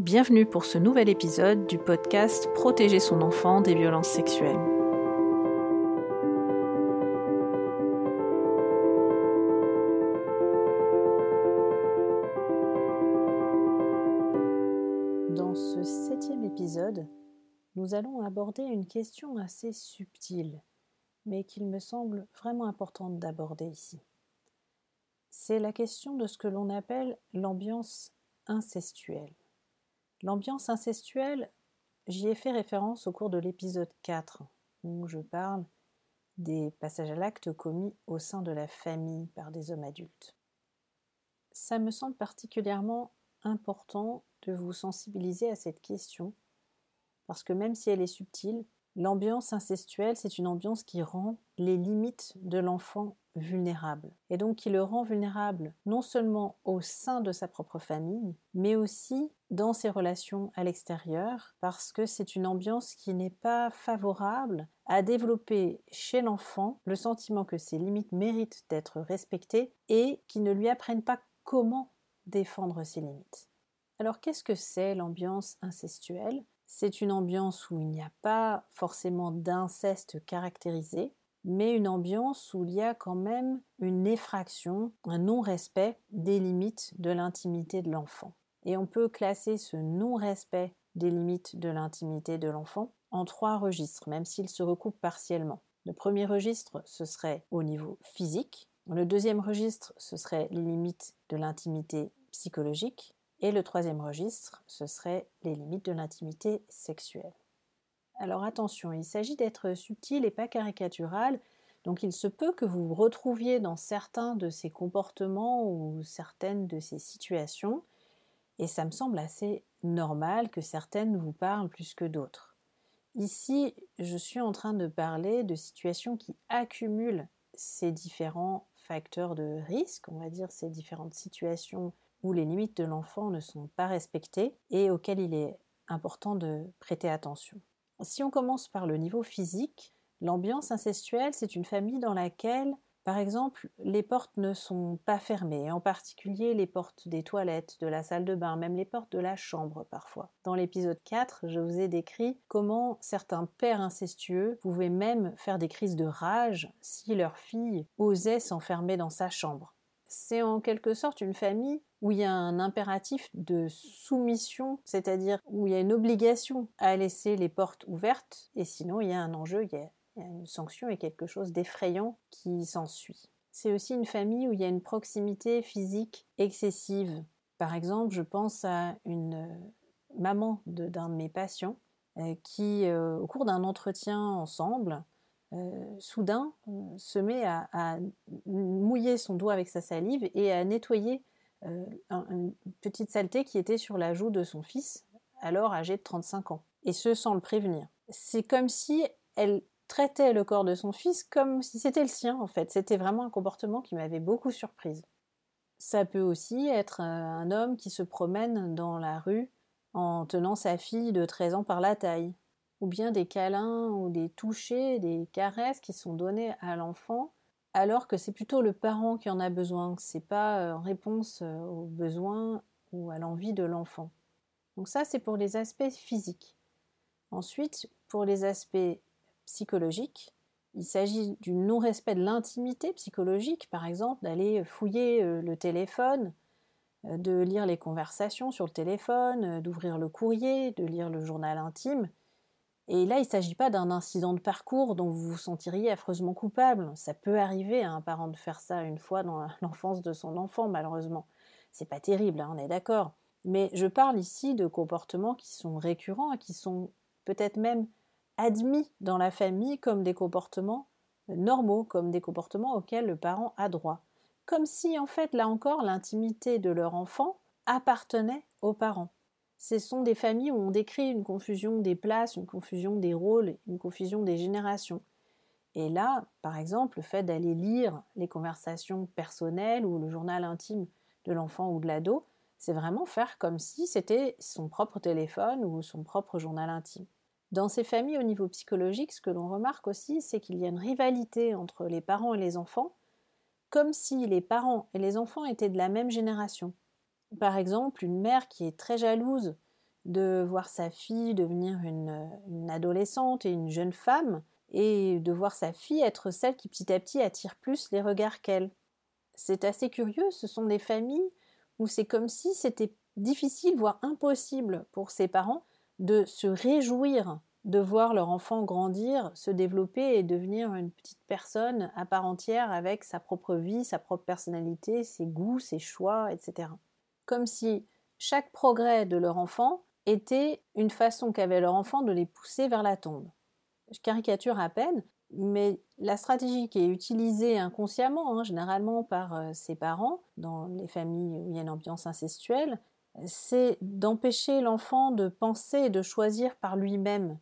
Bienvenue pour ce nouvel épisode du podcast Protéger son enfant des violences sexuelles. Dans ce septième épisode, nous allons aborder une question assez subtile, mais qu'il me semble vraiment importante d'aborder ici. C'est la question de ce que l'on appelle l'ambiance incestuelle. L'ambiance incestuelle, j'y ai fait référence au cours de l'épisode 4, où je parle des passages à l'acte commis au sein de la famille par des hommes adultes. Ça me semble particulièrement important de vous sensibiliser à cette question, parce que même si elle est subtile, l'ambiance incestuelle, c'est une ambiance qui rend les limites de l'enfant vulnérable. Et donc qui le rend vulnérable non seulement au sein de sa propre famille, mais aussi dans ses relations à l'extérieur, parce que c'est une ambiance qui n'est pas favorable à développer chez l'enfant le sentiment que ses limites méritent d'être respectées et qui ne lui apprennent pas comment défendre ses limites. Alors qu'est-ce que c'est l'ambiance incestuelle? C'est une ambiance où il n'y a pas forcément d'inceste caractérisé, mais une ambiance où il y a quand même une effraction, un non-respect des limites de l'intimité de l'enfant. Et on peut classer ce non-respect des limites de l'intimité de l'enfant en trois registres, même s'ils se recoupent partiellement. Le premier registre, ce serait au niveau physique. Le deuxième registre, ce serait les limites de l'intimité psychologique. Et le troisième registre, ce serait les limites de l'intimité sexuelle. Alors attention, il s'agit d'être subtil et pas caricatural, donc il se peut que vous vous retrouviez dans certains de ces comportements ou certaines de ces situations, et ça me semble assez normal que certaines vous parlent plus que d'autres. Ici, je suis en train de parler de situations qui accumulent ces différents facteurs de risque, on va dire ces différentes situations où les limites de l'enfant ne sont pas respectées et auxquelles il est important de prêter attention. Si on commence par le niveau physique, l'ambiance incestuelle, c'est une famille dans laquelle, par exemple, les portes ne sont pas fermées, en particulier les portes des toilettes, de la salle de bain, même les portes de la chambre parfois. Dans l'épisode 4, je vous ai décrit comment certains pères incestueux pouvaient même faire des crises de rage si leur fille osait s'enfermer dans sa chambre. C'est en quelque sorte une famille où il y a un impératif de soumission, c'est-à-dire où il y a une obligation à laisser les portes ouvertes, et sinon il y a un enjeu, il y a, une sanction et quelque chose d'effrayant qui s'ensuit. C'est aussi une famille où il y a une proximité physique excessive. Par exemple, je pense à une euh, maman d'un de, mes patients euh, qui, euh, au cours d'un entretien ensemble, soudain se met à, mouiller son doigt avec sa salive et à nettoyer euh, une petite saleté qui était sur la joue de son fils, alors âgé de 35 ans, et ce sans le prévenir. C'est comme si elle traitait le corps de son fils comme si c'était le sien en fait. C'était vraiment un comportement qui m'avait beaucoup surprise. Ça peut aussi être euh, un homme qui se promène dans la rue en tenant sa fille de 13 ans par la taille, ou bien des câlins ou des touchés, des caresses qui sont donnés à l'enfant alors que c'est plutôt le parent qui en a besoin, c'est pas euh, en réponse euh, aux besoins ou à l'envie de l'enfant. Donc ça, c'est pour les aspects physiques. Ensuite, pour les aspects psychologiques, il s'agit du non-respect de l'intimité psychologique, par exemple, d'aller fouiller euh, le téléphone, de lire les conversations sur le téléphone, d'ouvrir le courrier, de lire le journal intime, et là, il ne s'agit pas d'un incident de parcours dont vous vous sentiriez affreusement coupable. Ça peut arriver à un parent de faire ça une fois dans l'enfance de son enfant, malheureusement. C'est pas terrible, hein, on est d'accord. Mais je parle ici de comportements qui sont récurrents, qui sont peut-être même admis dans la famille comme des comportements normaux, comme des comportements auxquels le parent a droit. Comme si, en fait, là encore, l'intimité de leur enfant appartenait aux parents ce sont des familles où on décrit une confusion des places, une confusion des rôles, une confusion des générations. Et là, par exemple, le fait d'aller lire les conversations personnelles ou le journal intime de l'enfant ou de l'ado, c'est vraiment faire comme si c'était son propre téléphone ou son propre journal intime. Dans ces familles au niveau psychologique, ce que l'on remarque aussi, c'est qu'il y a une rivalité entre les parents et les enfants, comme si les parents et les enfants étaient de la même génération. Par exemple, une mère qui est très jalouse de voir sa fille devenir une, adolescente et une jeune femme, et de voir sa fille être celle qui petit à petit attire plus les regards qu'elle. C'est assez curieux, ce sont des familles où c'est comme si c'était difficile, voire impossible pour ses parents de se réjouir de voir leur enfant grandir, se développer et devenir une petite personne à part entière avec sa propre vie, sa propre personnalité, ses goûts, ses choix, etc. Comme si chaque progrès de leur enfant était une façon qu'avait leur enfant de les pousser vers la tombe. Je caricature à peine, mais la stratégie qui est utilisée inconsciemment, hein, généralement par euh, ses parents, dans les familles où il y a une ambiance incestuelle, c'est d'empêcher l'enfant de penser et de choisir par lui-même.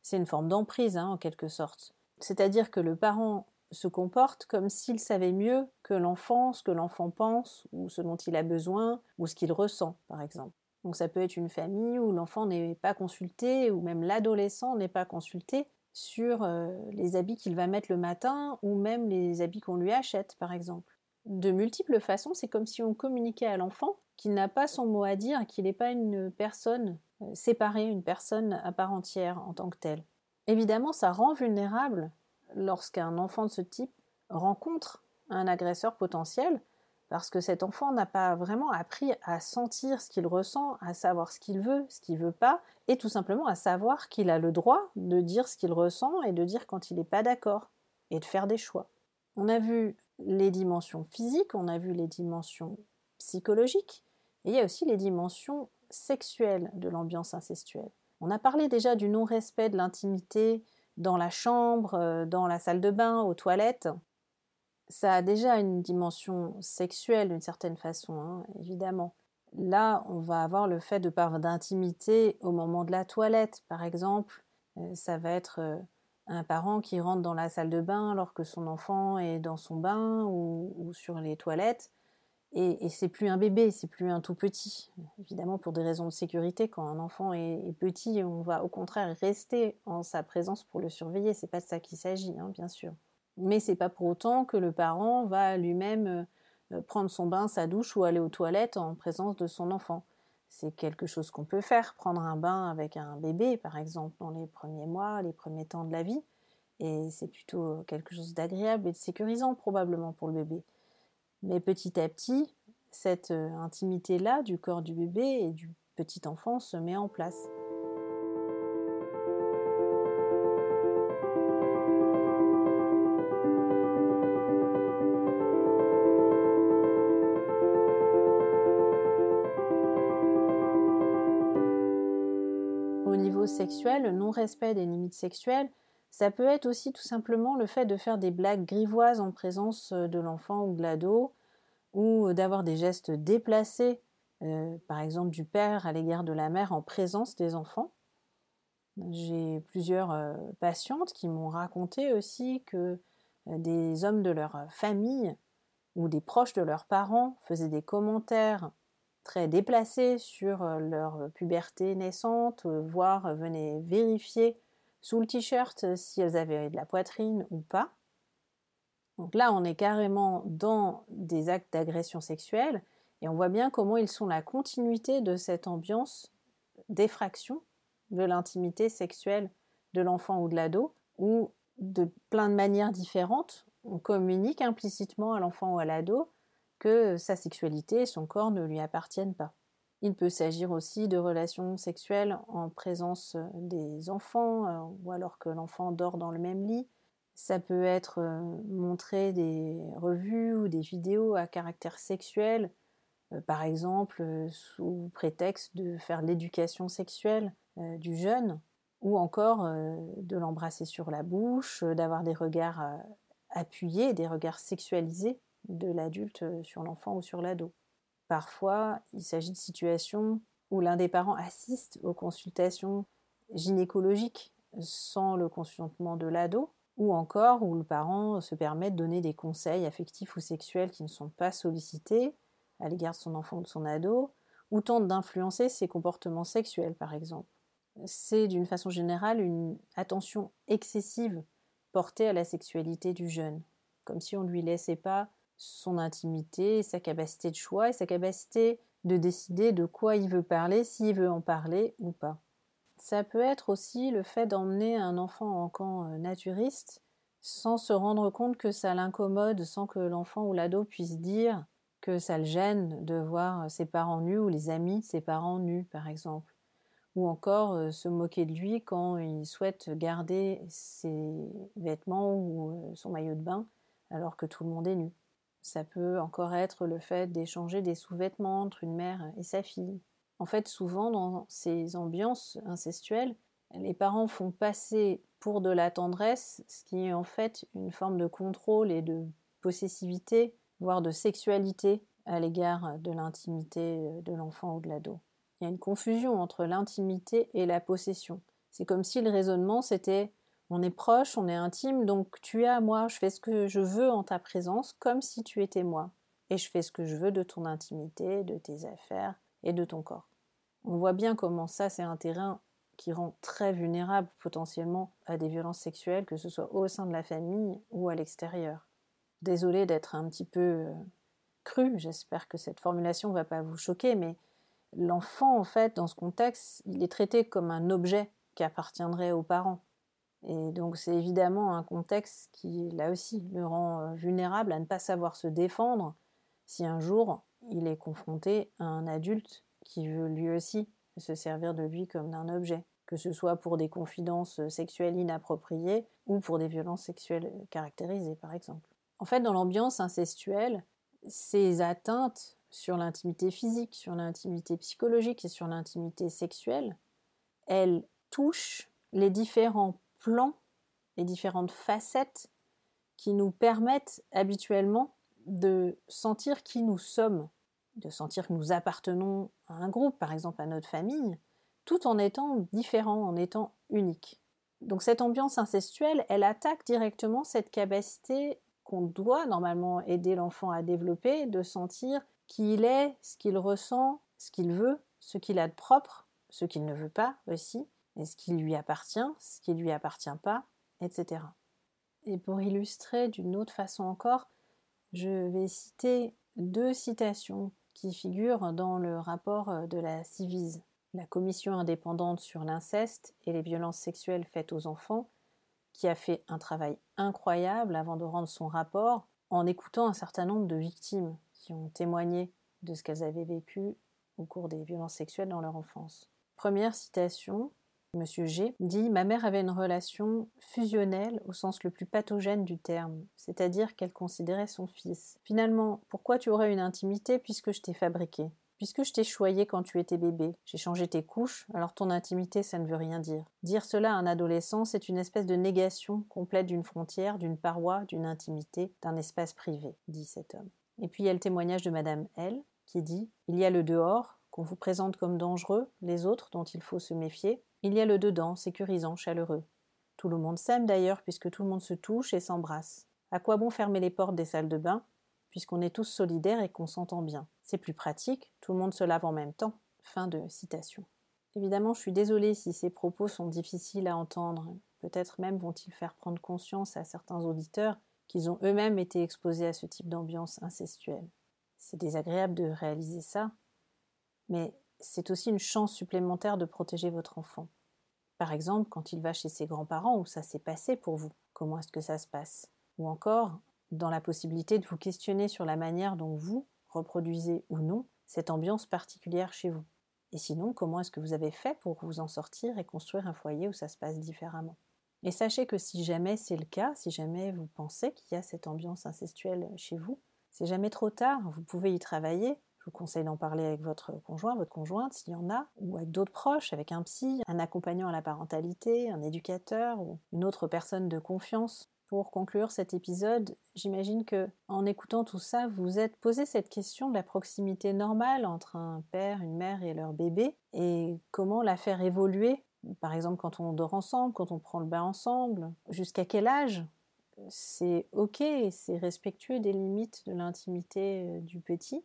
C'est une forme d'emprise, hein, en quelque sorte. C'est-à-dire que le parent se comporte comme s'il savait mieux que l'enfant ce que l'enfant pense, ou ce dont il a besoin, ou ce qu'il ressent, par exemple. Donc ça peut être une famille où l'enfant n'est pas consulté, ou même l'adolescent n'est pas consulté sur euh, les habits qu'il va mettre le matin, ou même les habits qu'on lui achète, par exemple. De multiples façons, c'est comme si on communiquait à l'enfant qu'il n'a pas son mot à dire, qu'il n'est pas une personne euh, séparée, une personne à part entière en tant que telle. Évidemment, ça rend vulnérable lorsqu'un enfant de ce type rencontre un agresseur potentiel, parce que cet enfant n'a pas vraiment appris à sentir ce qu'il ressent, à savoir ce qu'il veut, ce qu'il veut pas, et tout simplement à savoir qu'il a le droit de dire ce qu'il ressent et de dire quand il n'est pas d'accord, et de faire des choix. On a vu les dimensions physiques, on a vu les dimensions psychologiques, et il y a aussi les dimensions sexuelles de l'ambiance incestuelle. On a parlé déjà du non-respect de l'intimité dans la chambre, euh, dans la salle de bain, aux toilettes ça a déjà une dimension sexuelle d'une certaine façon, hein, évidemment. Là, on va avoir le fait de parler d'intimité au moment de la toilette, par exemple. Euh, ça va être euh, un parent qui rentre dans la salle de bain alors que son enfant est dans son bain ou, sur les toilettes. Et, c'est plus un bébé, c'est plus un tout petit. Évidemment, pour des raisons de sécurité, quand un enfant est, petit, on va au contraire rester en sa présence pour le surveiller. C'est pas de ça qu'il s'agit, hein, bien sûr. Mais c'est pas pour autant que le parent va lui-même euh, prendre son bain, sa douche ou aller aux toilettes en présence de son enfant. C'est quelque chose qu'on peut faire, prendre un bain avec un bébé, par exemple, dans les premiers mois, les premiers temps de la vie. Et c'est plutôt quelque chose d'agréable et de sécurisant probablement pour le bébé. Mais petit à petit, cette euh, intimité-là du corps du bébé et du petit enfant se met en place. sexuelle, le non-respect des limites sexuelles, ça peut être aussi tout simplement le fait de faire des blagues grivoises en présence euh, de l'enfant ou de l'ado, ou d'avoir des gestes déplacés, euh, par exemple du père à l'égard de la mère en présence des enfants. J'ai plusieurs euh, patientes qui m'ont raconté aussi que des hommes de leur famille ou des proches de leurs parents faisaient des commentaires très déplacés sur euh, leur puberté naissante, euh, voire venaient vérifier sous le t-shirt si elles avaient de la poitrine ou pas. Donc là, on est carrément dans des actes d'agression sexuelle et on voit bien comment ils sont la continuité de cette ambiance d'effraction de l'intimité sexuelle de l'enfant ou de l'ado, où de plein de manières différentes, on communique implicitement à l'enfant ou à l'ado que sa sexualité et son corps ne lui appartiennent pas. Il peut s'agir aussi de relations sexuelles en présence des enfants euh, ou alors que l'enfant dort dans le même lit. Ça peut être euh, montrer des revues ou des vidéos à caractère sexuel, euh, par exemple sous prétexte de faire l'éducation sexuelle du jeune, ou encore de l'embrasser sur la bouche, d'avoir des regards appuyés, des regards sexualisés de l'adulte euh, sur l'enfant ou sur l'ado. Parfois, il s'agit de situations où l'un des parents assiste aux consultations gynécologiques sans le consentement de l'ado, ou encore où le parent se permet de donner des conseils affectifs ou sexuels qui ne sont pas sollicités à l'égard de son enfant ou de son ado, ou tente d'influencer ses comportements sexuels par exemple. C'est d'une façon générale une attention excessive portée à la sexualité du jeune, comme si on ne lui laissait pas son intimité, sa capacité de choix et sa capacité de décider de quoi il veut parler, s'il veut en parler ou pas. Ça peut être aussi le fait d'emmener un enfant en camp euh, naturiste sans se rendre compte que ça l'incommode, sans que l'enfant ou l'ado puisse dire que ça le gêne de voir ses parents nus ou les amis de ses parents nus, par exemple. Ou encore euh, se moquer de lui quand il souhaite garder ses vêtements ou euh, son maillot de bain alors que tout le monde est nu. Ça peut encore être le fait d'échanger des sous-vêtements entre une mère et sa fille. En fait, souvent dans ces ambiances incestuelles, les parents font passer pour de la tendresse ce qui est en fait une forme de contrôle et de possessivité, voire de sexualité à l'égard de l'intimité de l'enfant ou de l'ado. Il y a une confusion entre l'intimité et la possession. C'est comme si le raisonnement c'était on est proche, on est intime, donc tu es à moi, je fais ce que je veux en ta présence, comme si tu étais moi. Et je fais ce que je veux de ton intimité, de tes affaires et de ton corps. On voit bien comment ça, c'est un terrain qui rend très vulnérable potentiellement à des violences sexuelles, que ce soit au sein de la famille ou à l'extérieur. Désolée d'être un petit peu euh, cru, j'espère que cette formulation ne va pas vous choquer, mais l'enfant, en fait, dans ce contexte, il est traité comme un objet qui appartiendrait aux parents. Et donc c'est évidemment un contexte qui, là aussi, le rend euh, vulnérable à ne pas savoir se défendre si un jour il est confronté à un adulte qui veut lui aussi se servir de lui comme d'un objet, que ce soit pour des confidences sexuelles inappropriées ou pour des violences sexuelles caractérisées, par exemple. En fait, dans l'ambiance incestuelle, ces atteintes sur l'intimité physique, sur l'intimité psychologique et sur l'intimité sexuelle, elles touchent les différents les différentes facettes qui nous permettent habituellement de sentir qui nous sommes, de sentir que nous appartenons à un groupe, par exemple à notre famille, tout en étant différents, en étant uniques. Donc cette ambiance incestuelle, elle attaque directement cette capacité qu'on doit normalement aider l'enfant à développer, de sentir qui il est, ce qu'il ressent, ce qu'il veut, ce qu'il a de propre, ce qu'il ne veut pas aussi, et ce qui lui appartient, ce qui ne lui appartient pas, etc. Et pour illustrer d'une autre façon encore, je vais citer deux citations qui figurent dans le rapport de la CIVIS, la commission indépendante sur l'inceste et les violences sexuelles faites aux enfants, qui a fait un travail incroyable avant de rendre son rapport en écoutant un certain nombre de victimes qui ont témoigné de ce qu'elles avaient vécu au cours des violences sexuelles dans leur enfance. Première citation, Monsieur G dit Ma mère avait une relation fusionnelle au sens le plus pathogène du terme, c'est-à-dire qu'elle considérait son fils. Finalement, pourquoi tu aurais une intimité puisque je t'ai fabriqué? Puisque je t'ai choyé quand tu étais bébé, j'ai changé tes couches, alors ton intimité, ça ne veut rien dire. Dire cela à un adolescent, c'est une espèce de négation complète d'une frontière, d'une paroi, d'une intimité, d'un espace privé, dit cet homme. Et puis il y a le témoignage de Madame L, qui dit Il y a le dehors, qu'on vous présente comme dangereux, les autres dont il faut se méfier, il y a le dedans, sécurisant, chaleureux. Tout le monde s'aime d'ailleurs, puisque tout le monde se touche et s'embrasse. À quoi bon fermer les portes des salles de bain, puisqu'on est tous solidaires et qu'on s'entend bien? C'est plus pratique, tout le monde se lave en même temps. Fin de citation. Évidemment, je suis désolée si ces propos sont difficiles à entendre. Peut-être même vont-ils faire prendre conscience à certains auditeurs qu'ils ont eux-mêmes été exposés à ce type d'ambiance incestuelle. C'est désagréable de réaliser ça, mais c'est aussi une chance supplémentaire de protéger votre enfant. Par exemple, quand il va chez ses grands-parents, où ça s'est passé pour vous, comment est-ce que ça se passe? Ou encore, dans la possibilité de vous questionner sur la manière dont vous reproduisez ou non cette ambiance particulière chez vous? Et sinon, comment est-ce que vous avez fait pour vous en sortir et construire un foyer où ça se passe différemment? Et sachez que si jamais c'est le cas, si jamais vous pensez qu'il y a cette ambiance incestuelle chez vous, c'est jamais trop tard, vous pouvez y travailler, vous conseille d'en parler avec votre conjoint, votre conjointe, s'il y en a, ou avec d'autres proches, avec un psy, un accompagnant à la parentalité, un éducateur ou une autre personne de confiance. Pour conclure cet épisode, j'imagine que en écoutant tout ça, vous vous êtes posé cette question de la proximité normale entre un père, une mère et leur bébé et comment la faire évoluer. Par exemple, quand on dort ensemble, quand on prend le bain ensemble, jusqu'à quel âge c'est ok, c'est respectueux des limites de l'intimité euh, du petit,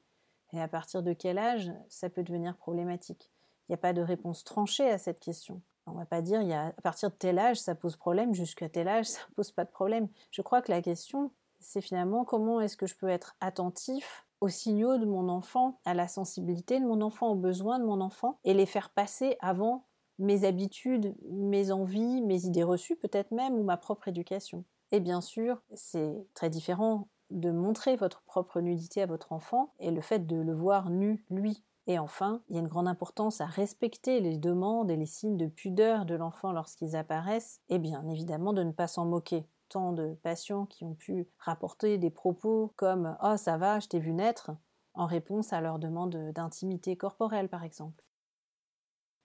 et à partir de quel âge ça peut devenir problématique? Il n'y a pas de réponse tranchée à cette question. On ne va pas dire y a, à partir de tel âge ça pose problème, jusqu'à tel âge ça ne pose pas de problème. Je crois que la question, c'est finalement comment est-ce que je peux être attentif aux signaux de mon enfant, à la sensibilité de mon enfant, aux besoins de mon enfant, et les faire passer avant mes habitudes, mes envies, mes idées reçues peut-être même, ou ma propre éducation? Et bien sûr, c'est très différent de montrer votre propre nudité à votre enfant et le fait de le voir nu, lui. Et enfin, il y a une grande importance à respecter les demandes et les signes de pudeur de l'enfant lorsqu'ils apparaissent, et bien évidemment de ne pas s'en moquer. Tant de patients qui ont pu rapporter des propos comme Oh ça va, je t'ai vu naître en réponse à leur demande d'intimité corporelle par exemple.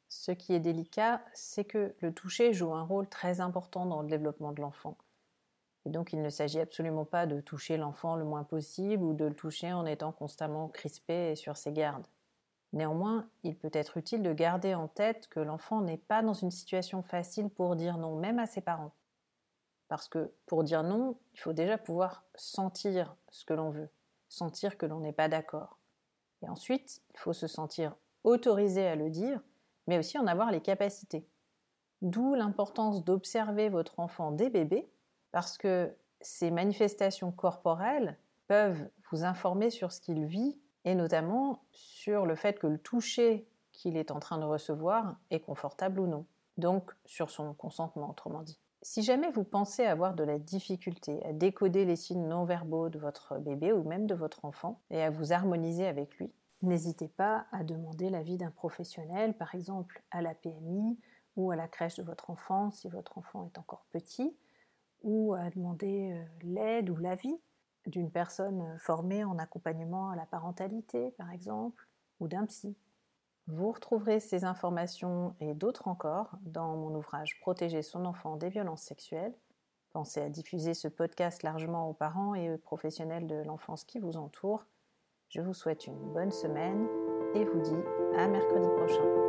Ce qui est délicat, c'est que le toucher joue un rôle très important dans le développement de l'enfant. Et donc il ne s'agit absolument pas de toucher l'enfant le moins possible ou de le toucher en étant constamment crispé et sur ses gardes. Néanmoins, il peut être utile de garder en tête que l'enfant n'est pas dans une situation facile pour dire non, même à ses parents. Parce que pour dire non, il faut déjà pouvoir sentir ce que l'on veut, sentir que l'on n'est pas d'accord. Et ensuite, il faut se sentir autorisé à le dire, mais aussi en avoir les capacités. D'où l'importance d'observer votre enfant dès bébé parce que ces manifestations corporelles peuvent vous informer sur ce qu'il vit et notamment sur le fait que le toucher qu'il est en train de recevoir est confortable ou non. Donc sur son consentement, autrement dit. Si jamais vous pensez avoir de la difficulté à décoder les signes non verbaux de votre bébé ou même de votre enfant et à vous harmoniser avec lui, n'hésitez pas à demander l'avis d'un professionnel, par exemple à la PMI ou à la crèche de votre enfant si votre enfant est encore petit, ou à demander euh, l'aide ou l'avis d'une personne formée en accompagnement à la parentalité, par exemple, ou d'un psy. Vous retrouverez ces informations et d'autres encore dans mon ouvrage Protéger son enfant des violences sexuelles. Pensez à diffuser ce podcast largement aux parents et aux professionnels de l'enfance qui vous entourent. Je vous souhaite une bonne semaine et vous dis à mercredi prochain.